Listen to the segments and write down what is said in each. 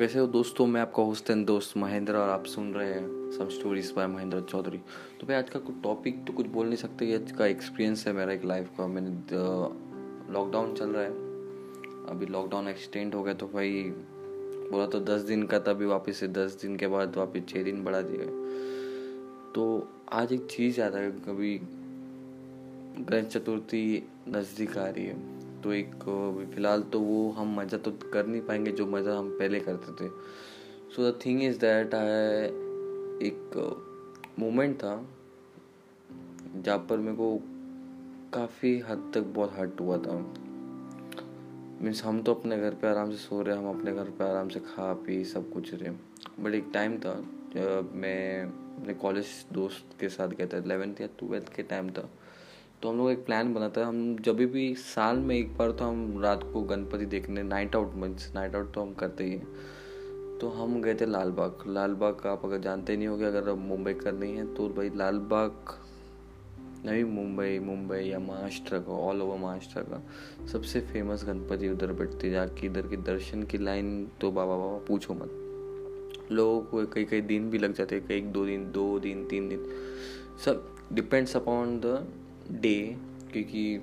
कैसे हो दोस्तों? मैं आपका होस्ट एंड दोस्त महेंद्र और आप सुन रहे हैं some stories by Mahendra Chaudhary. तो भाई, आज का कुछ टॉपिक तो कुछ बोल नहीं सकते आज का एक्सपीरियंस है मेरा, एक लाइफ का। मैंने लॉकडाउन चल रहा है। अभी लॉकडाउन एक्सटेंड हो गया तो भाई, बोला तो दस दिन का था अभी वापस से दस दिन के बाद वापस छः दिन बढ़ा दिए तो आज एक चीज़ याद है, कभी गणेश चतुर्थी नज़दीक आ रही है। तो एक, फ़िलहाल तो वो हम मज़ा तो कर नहीं पाएँगे जो मज़ा हम पहले करते थे। So the thing is that I एक मोमेंट था, जहाँ पर मेरे को काफ़ी हद तक बहुत हर्ट हुआ था। मीन्स हम तो अपने घर पे आराम से सो रहे, हम अपने घर पे आराम से खा पी सब कुछ रहे। बट एक टाइम था, जब मैं अपने कॉलेज दोस्त के साथ गया था इलेवेंथ या ट्वेल्थ के टाइम था। तो हम लोग एक प्लान बना था। हम जब भी साल में एक बार तो हम रात को गणपति देखने night out means night out तो हम करते ही हैं। तो हम गए थे लाल बाग लाल बाग आप अगर जानते नहीं होगे, अगर मुंबई करनी है तो भाई लाल बाग नहीं, मुंबई मुंबई या महाराष्ट्र का ऑल ओवर महाराष्ट्र का सबसे फ़ेमस गणपति उधर बैठते जाके इधर के दर्शन की लाइन तो बाबा बाबा पूछो मत। लोगों को कई कई दिन भी लग जाते कई दो दिन दो दिन, तीन दिन। सब डिपेंड्स अपॉन द डे क्योंकि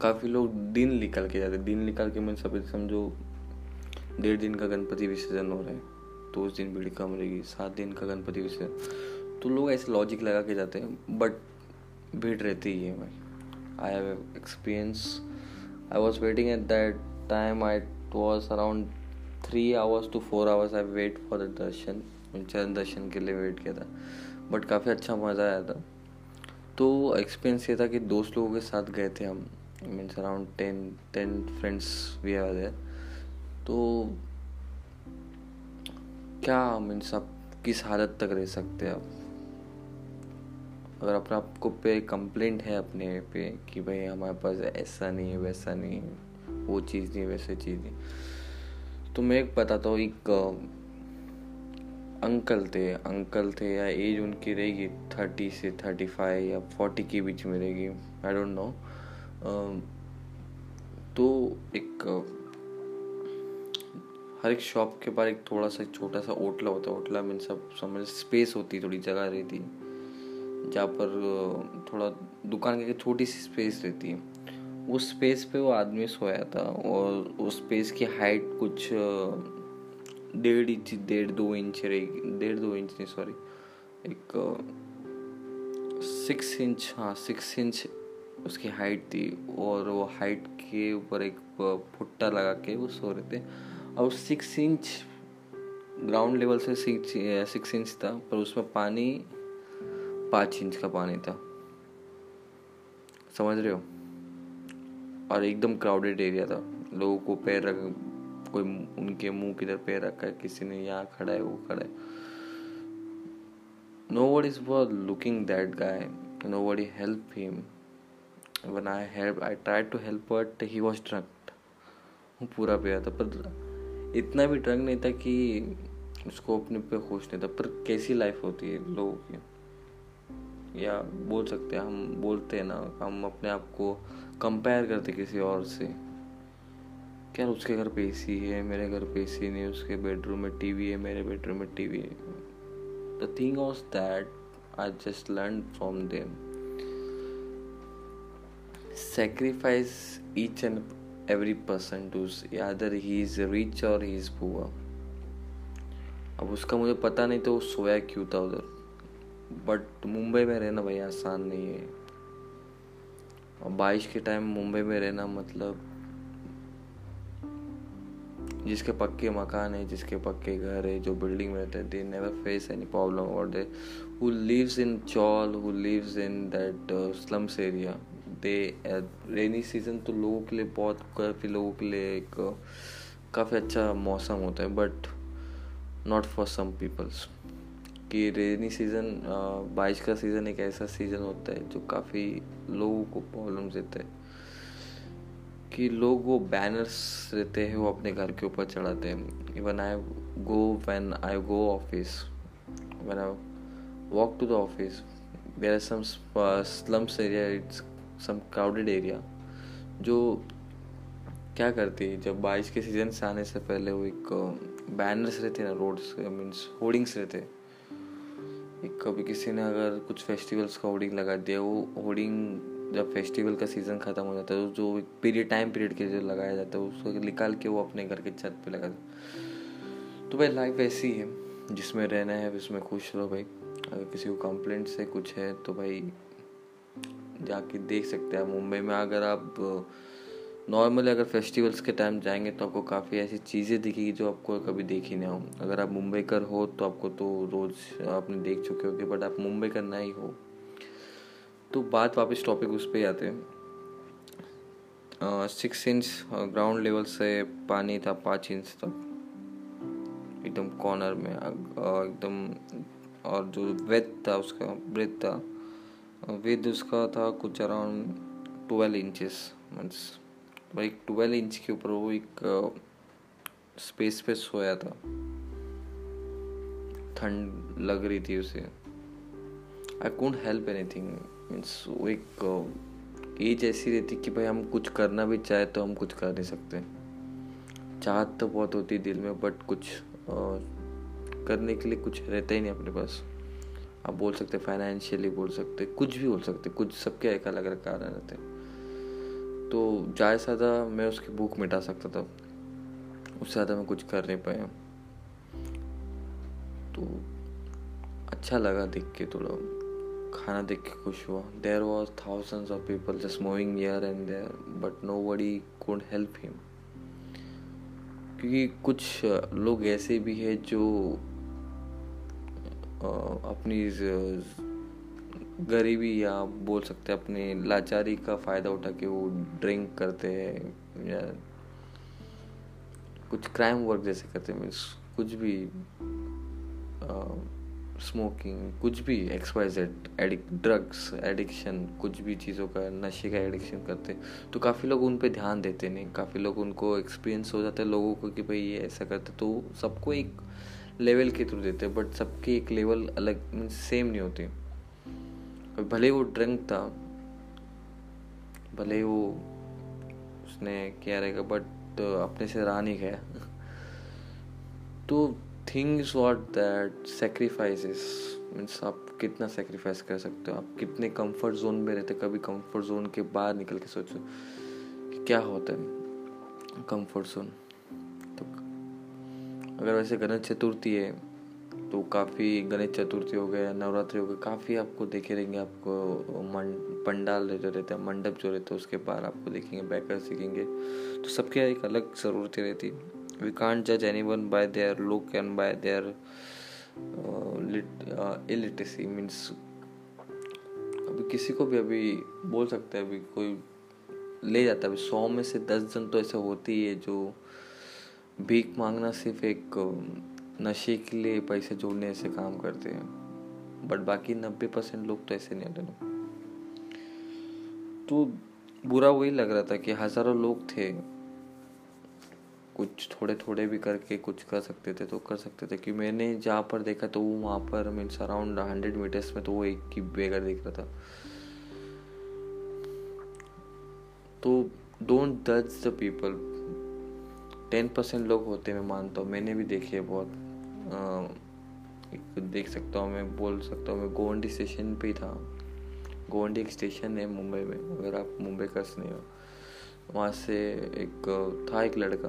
काफ़ी लोग दिन निकल के जाते दिन निकाल के मैं सब समझो, डेढ़ दिन का गणपति विसर्जन हो रहा है तो उस दिन भीड़ कम रहेगी, सात दिन का गणपति विसर्जन। तो लोग ऐसे लॉजिक लगा के जाते हैं बट भीड़ रहती ही है भाई। I have experience I was waiting at that time I was around three hours to four hours I wait for the darshan चरण दर्शन के लिए वेट किया था। बट काफ़ी अच्छा मज़ा आया था। तो एक्सपीरियंस ये था कि दोस्त लोगों के साथ गए थे हम means around ten ten friends we are there तो क्या मीन्स आप किस हालत तक रह सकते हैं आप? अगर अपना आपको पे कंप्लेंट है अपने पे कि भाई हमारे पास ऐसा नहीं है, वैसा नहीं है, वो चीज़ नहीं, वैसे चीज़ नहीं तो मैं एक बताता हूँ, एक अंकल थे अंकल थे या एज उनकी रहेगी थर्टी से थर्टी फाइव या फोर्टी के बीच में रहेगी आई डोंट नो तो एक, हर एक शॉप के पास एक थोड़ा सा छोटा सा ओटला होता है ओटला मीन सब समझ स्पेस होती, थोड़ी जगह रहती, जहाँ पर थोड़ा दुकान की छोटी सी स्पेस रहती। है उस स्पेस पे वो आदमी सोया था और उस स्पेस की हाइट कुछ डेढ़ इंच, डेढ़ दो इंच रहेगी, डेढ़ दो इंच नहीं सॉरी एक सिक्स इंच हाँ सिक्स इंच उसकी हाइट थी और वो हाइट के ऊपर एक फुट्टा लगा के वो सो रहे थे। और सिक्स इंच ग्राउंड लेवल से सिक्स सिक्स इंच था, पर उसमें पानी पाँच इंच का पानी था। समझ रहे हो? और एकदम क्राउडेड एरिया था। लोगों को पैर रख कोई उनके मुँह किधर पैर रखा है, किसी ने यहाँ खड़ा है, वो खड़ा है। No what is was looking that guy no what help him one I help I try to help but he was drunk वो पूरा पिया था पर इतना भी ड्रंक नहीं था कि उसको अपने पे खुश नहीं था। पर कैसी लाइफ होती है लोगों की? या बोल सकते हैं, हम बोलते हैं ना, हम अपने आप को कंपेयर करते किसी और से। क्या उसके घर पे एसी है, मेरे घर पे एसी नहीं, उसके बेडरूम में टीवी है, मेरे बेडरूम में टीवी है the thing was that I just learn from them sacrifice each and every person to other he is rich और ही इज़ पुअर अब उसका मुझे पता नहीं तो वो सोया क्यों था उधर। बट मुंबई में रहना भाई आसान नहीं है। और बारिश के टाइम मुंबई में रहना मतलब जिसके पक्के मकान है जिसके पक्के घर है जो बिल्डिंग में रहते हैं they never face any problem और they who lives in chawl who lives in that slums area the rainy season तो लोगों के लिए बहुत काफ़ी लोगों के लिए एक uh, काफ़ी अच्छा मौसम होता है but not for some peoples कि रेनी सीज़न uh, बारिश का सीज़न एक ऐसा सीज़न होता है जो काफ़ी लोगों को प्रॉब्लम देता है। कि लोग वो बैनर्स रहते हैं, वो अपने घर के ऊपर चढ़ाते हैं। Even I go when I go office when I walk to the office there are some slums area it's some crowded area जो क्या करती है, जब बारिश के सीज़न से आने से पहले वो एक बैनर्स रहते ना रोड्स मीन्स होर्डिंग्स रहते एक कभी किसी ने अगर कुछ फेस्टिवल्स का होर्डिंग लगा दिया, वो होर्डिंग जब फेस्टिवल का सीज़न ख़त्म हो जाता है तो जो पीरियड टाइम पीरियड के जो लगाया जाता है, उसको निकाल के वो अपने घर के छत पे लगा तो भाई लाइफ ऐसी है, जिसमें रहना है, उसमें खुश रहो भाई। अगर किसी को कंप्लेंट से कुछ है तो भाई जाके देख सकते हैं मुंबई में अगर आप नॉर्मली अगर फेस्टिवल्स के टाइम जाएँगे तो आपको काफ़ी ऐसी चीज़ें दिखेगी जो आपको कभी देखी ना हो। अगर आप मुंबई कर हो तो आपको तो रोज़ आपने देख चुके होगे बट आप मुंबई कर नहीं हो। तो बात वापस टॉपिक उस पर आते हैं। सिक्स इंच ग्राउंड लेवल से पानी था, पाँच इंच तक। एकदम कॉर्नर में एकदम, और जो वेथ था उसका ब्रेथ था विद उसका था कुछ अराउंड ट्वेल्व इंचेस मीन्स एक ट्वेल्व इंच के ऊपर वो एक स्पेस पे सोया था। ठंड लग रही थी उसे। I could help anything means वो एक एज ऐसी रहती कि भाई हम कुछ करना भी चाहे तो हम कुछ कर नहीं सकते। चाहत तो बहुत होती दिल में बट कुछ करने के लिए कुछ रहता ही नहीं अपने पास। आप बोल सकते फाइनेंशियली बोल सकते, कुछ भी बोल सकते, कुछ सबके एक अलग अलग कारण रहते। तो से ज़्यादा मैं उसकी भूख मिटा सकता था। उससे ज़्यादा मैं कुछ कर नहीं पाया। तो अच्छा लगा देख के थोड़ा। खाना देख के खुश हुआ। There was thousands of people just moving here and there but nobody could help him क्योंकि कुछ लोग ऐसे भी हैं जो अपनी गरीबी या बोल सकते हैं अपनी लाचारी का फ़ायदा उठा के वो ड्रिंक करते हैं, या कुछ क्राइम वर्क जैसे करते हैं। मीन्स कुछ भी स्मोकिंग कुछ भी X Y Z addict drugs addiction कुछ भी चीज़ों का, नशे का एडिक्शन करते तो काफ़ी लोग उन पर ध्यान देते नहीं, काफ़ी लोग उनको एक्सपीरियंस हो जाता है लोगों को कि भाई ये ऐसा करते तो सबको एक लेवल के थ्रू देते बट सबके एक लेवल अलग मीन्स सेम नहीं होती। भले वो ड्रंक था, भले वो उसने क्या रहेगा बट अपने से रहा नहीं गया। तो things what that sacrifices means आप कितना सेक्रीफाइस कर सकते हो? आप कितने कंफर्ट जोन में रहते कभी कंफर्ट जोन के बाहर निकल के सोचो कि क्या होता है कंफर्ट जोन तो अगर वैसे गणेश चतुर्थी है तो काफ़ी गणेश चतुर्थी हो गया, नवरात्रि हो गए काफ़ी आपको देखे रहेंगे आपको, मन, पंडाल जो रहता है, मंडप जो रहता है, उसके बाहर आपको देखेंगे बैकर सीखेंगे तो सबके एक अलग ज़रूरतें रहती वी कांट जज anyone by their look and by their illiteracy means अभी किसी को भी अभी बोल सकते हैं, अभी कोई ले जाता है। अभी सौ में से दस जन तो ऐसे होते ही जो भीख मांगना सिर्फ़ एक नशे के लिए पैसे जोड़ने से काम करते हैं। बट बाकी नब्बे परसेंट लोग तो ऐसे नहीं होते ना। तो बुरा वही लग रहा था कि हज़ारों लोग थे। कुछ थोड़े थोड़े भी करके कुछ कर सकते थे तो कर सकते थे। कि मैंने जहाँ पर देखा तो वो वहाँ पर मीन्स अराउंड हंड्रेड मीटर्स में तो वो एक ही बेगर दिख रहा था। तो डोंट जज द पीपल टेन परसेंट लोग होते मैं मानता हूँ। मैंने भी देखे बहुत एक देख सकता हूँ, मैं बोल सकता हूँ, मैं गोवंडी स्टेशन पे था। गोवंडी एक स्टेशन है मुंबई में, अगर आप मुंबई का नहीं हो। वहाँ से एक, था एक लड़का।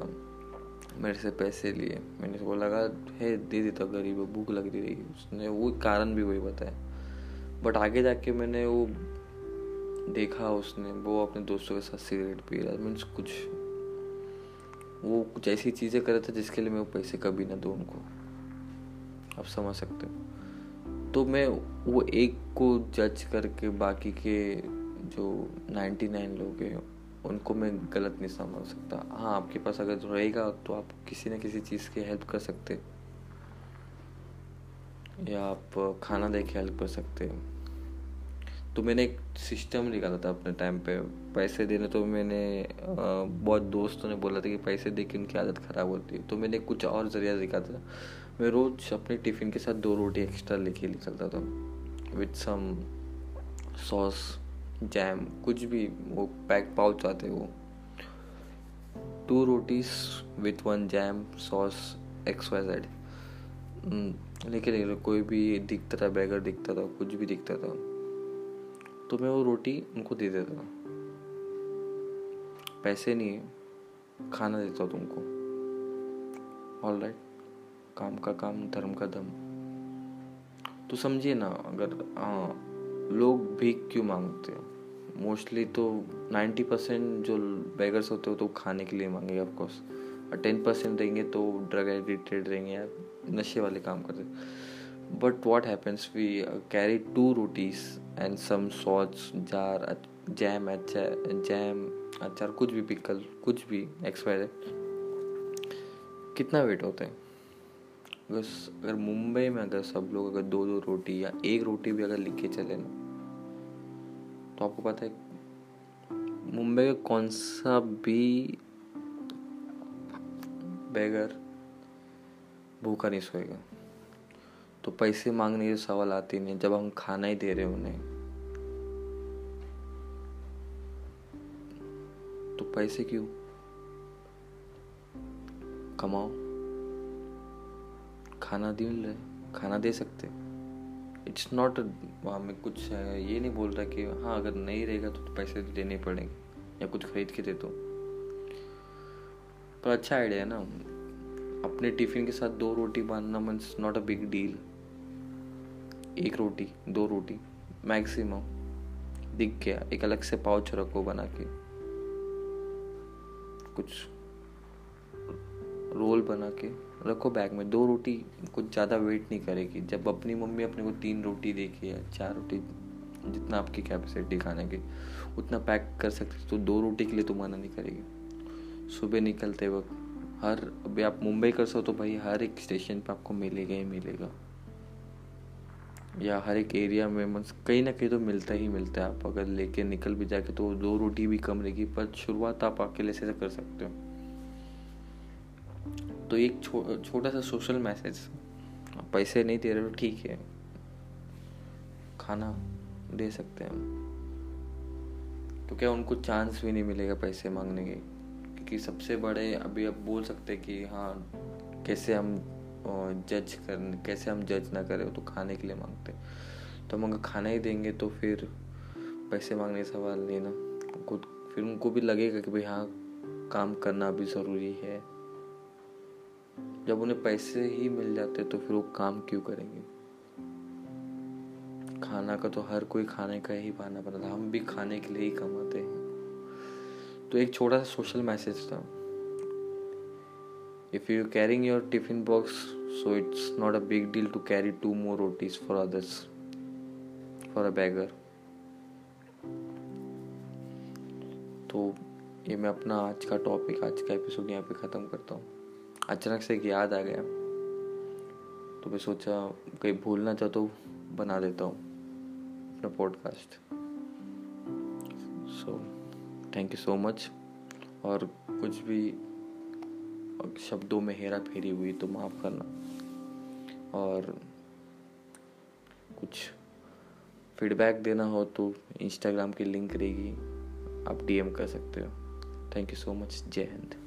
मेरे से पैसे लिए। मैंने उसको लगा है, दे देता गरीब भूख लग रही रही उसने वो कारण भी वही बताया। बट आगे जाके मैंने वो देखा उसने, वो अपने दोस्तों के साथ सिगरेट पी रहा मीन्स कुछ, वो कुछ ऐसी चीज़ें कर रहा था जिसके लिए मैं वो पैसे कभी ना दूँ उनको। आप समझ सकते हो। तो मैं वो एक को जज करके बाकी के जो 99 लोग हैं उनको मैं गलत नहीं समझ सकता। हाँ आपके पास अगर रहेगा तो आप किसी न किसी चीज़ की हेल्प कर सकते या आप खाना दे के हेल्प कर सकते तो मैंने एक सिस्टम निकाला था अपने टाइम पे। पैसे देने तो मैंने बहुत दोस्तों ने बोला था कि पैसे दे के उनकी आदत ख़राब होती है। तो मैंने कुछ और ज़रिया दिखा था। मैं रोज़ अपने टिफ़िन के साथ दो रोटी एक्स्ट्रा लेके निकलता था। विथ सम सॉस जैम, कुछ भी, वो पैक पाउच आते वो। Two rotis with one jam sauce X Y Z लेके ले कोई भी दिखता था बैगर दिखता था, कुछ भी दिखता था तो मैं वो रोटी उनको दे देता पैसे नहीं है, खाना देता तुमको ऑल राइट काम का काम, धर्म का धर्म। तो समझिए ना, अगर हाँ लोग भीख क्यों मांगते हैं? मोस्टली तो नाइन्टी परसेंट जो बेगर्स होते हो तो खाने के लिए मांगेंगे ऑफकोर्स और टेन परसेंट रहेंगे तो ड्रग एडिक्टेड रहेंगे या नशे वाले काम करते but what happens we carry two rotis and some sauce jar jam अच्छा जैम अचार, कुछ भी पिकल कुछ भी एक्सपायर कितना वेट होता है? बस अगर मुंबई में अगर सब लोग अगर दो दो रोटी या एक रोटी भी अगर लिख के चले ना तो आपको पता है मुंबई का कौन सा भी बेगर भूखा नहीं सोएगा। तो पैसे मांगने के सवाल आते नहीं, जब हम खाना ही दे रहे उन्हें। तो पैसे क्यों? कमाओ। खाना मिल रहे खाना दे सकते। इट्स नॉट हमें कुछ ये नहीं बोल रहा कि हाँ अगर नहीं रहेगा तो, तो पैसे देने पड़ेंगे या कुछ खरीद के दे दो। पर अच्छा आइडिया है ना। अपने टिफ़िन के साथ दो रोटी बांधना means not a big deal एक रोटी दो रोटी मैक्सिमम दिख गया एक अलग से पाउच रखो बना के। कुछ रोल बना के रखो बैग में। दो रोटी कुछ ज़्यादा वेट नहीं करेगी। जब अपनी मम्मी अपने को तीन रोटी देखी या चार रोटी जितना आपकी कैपेसिटी खाने की उतना पैक कर सकते तो दो रोटी के लिए तो मना नहीं करेगी। सुबह निकलते वक्त हर, अभी आप मुंबई कर सो तो भाई हर एक स्टेशन पे आपको मिलेगा ही मिलेगा। या हर एक एरिया में मतलब कहीं ना कहीं तो मिलता ही मिलता है। आप अगर लेके निकल भी जाके तो दो रोटी भी कम रहेगी, पर शुरुआत आप अकेले से कर सकते हो। तो एक छो, छोटा सा सोशल मैसेज पैसे नहीं दे रहे हो ठीक है। खाना दे सकते हैं। तो क्या उनको चांस भी नहीं मिलेगा पैसे मांगने के? क्योंकि सबसे बड़े अभी अब बोल सकते हैं कि हाँ कैसे हम जज कर कैसे हम जज ना करें तो खाने के लिए मांगते तो हम अगर खाना ही देंगे तो फिर पैसे मांगने का सवाल नहीं ना। खुद फिर उनको भी लगेगा कि भाई हाँ काम करना भी ज़रूरी है। जब उन्हें पैसे ही मिल जाते तो फिर वो काम क्यों करेंगे? खाना का तो हर कोई खाने का ही बहाना बनाता, हम भी खाने के लिए ही कमाते हैं। तो एक छोटा सा सोशल मैसेज था। If you carrying your tiffin box so it's not a big deal to carry two more rotis for others for a beggar तो ये मैं अपना आज का टॉपिक आज का एपिसोड यहाँ पे ख़त्म करता हूँ। अचानक से एक याद आ गया। तो मैं सोचा, कहीं भूलना चाहो तो बना देता हूँ अपना podcast so thank you so much और कुछ भी शब्दों में हेरा फेरी हुई तो माफ़ करना। और कुछ फीडबैक देना हो तो इंस्टाग्राम की लिंक रहेगी। आप डीएम कर सकते हो। थैंक यू सो मच जय हिंद।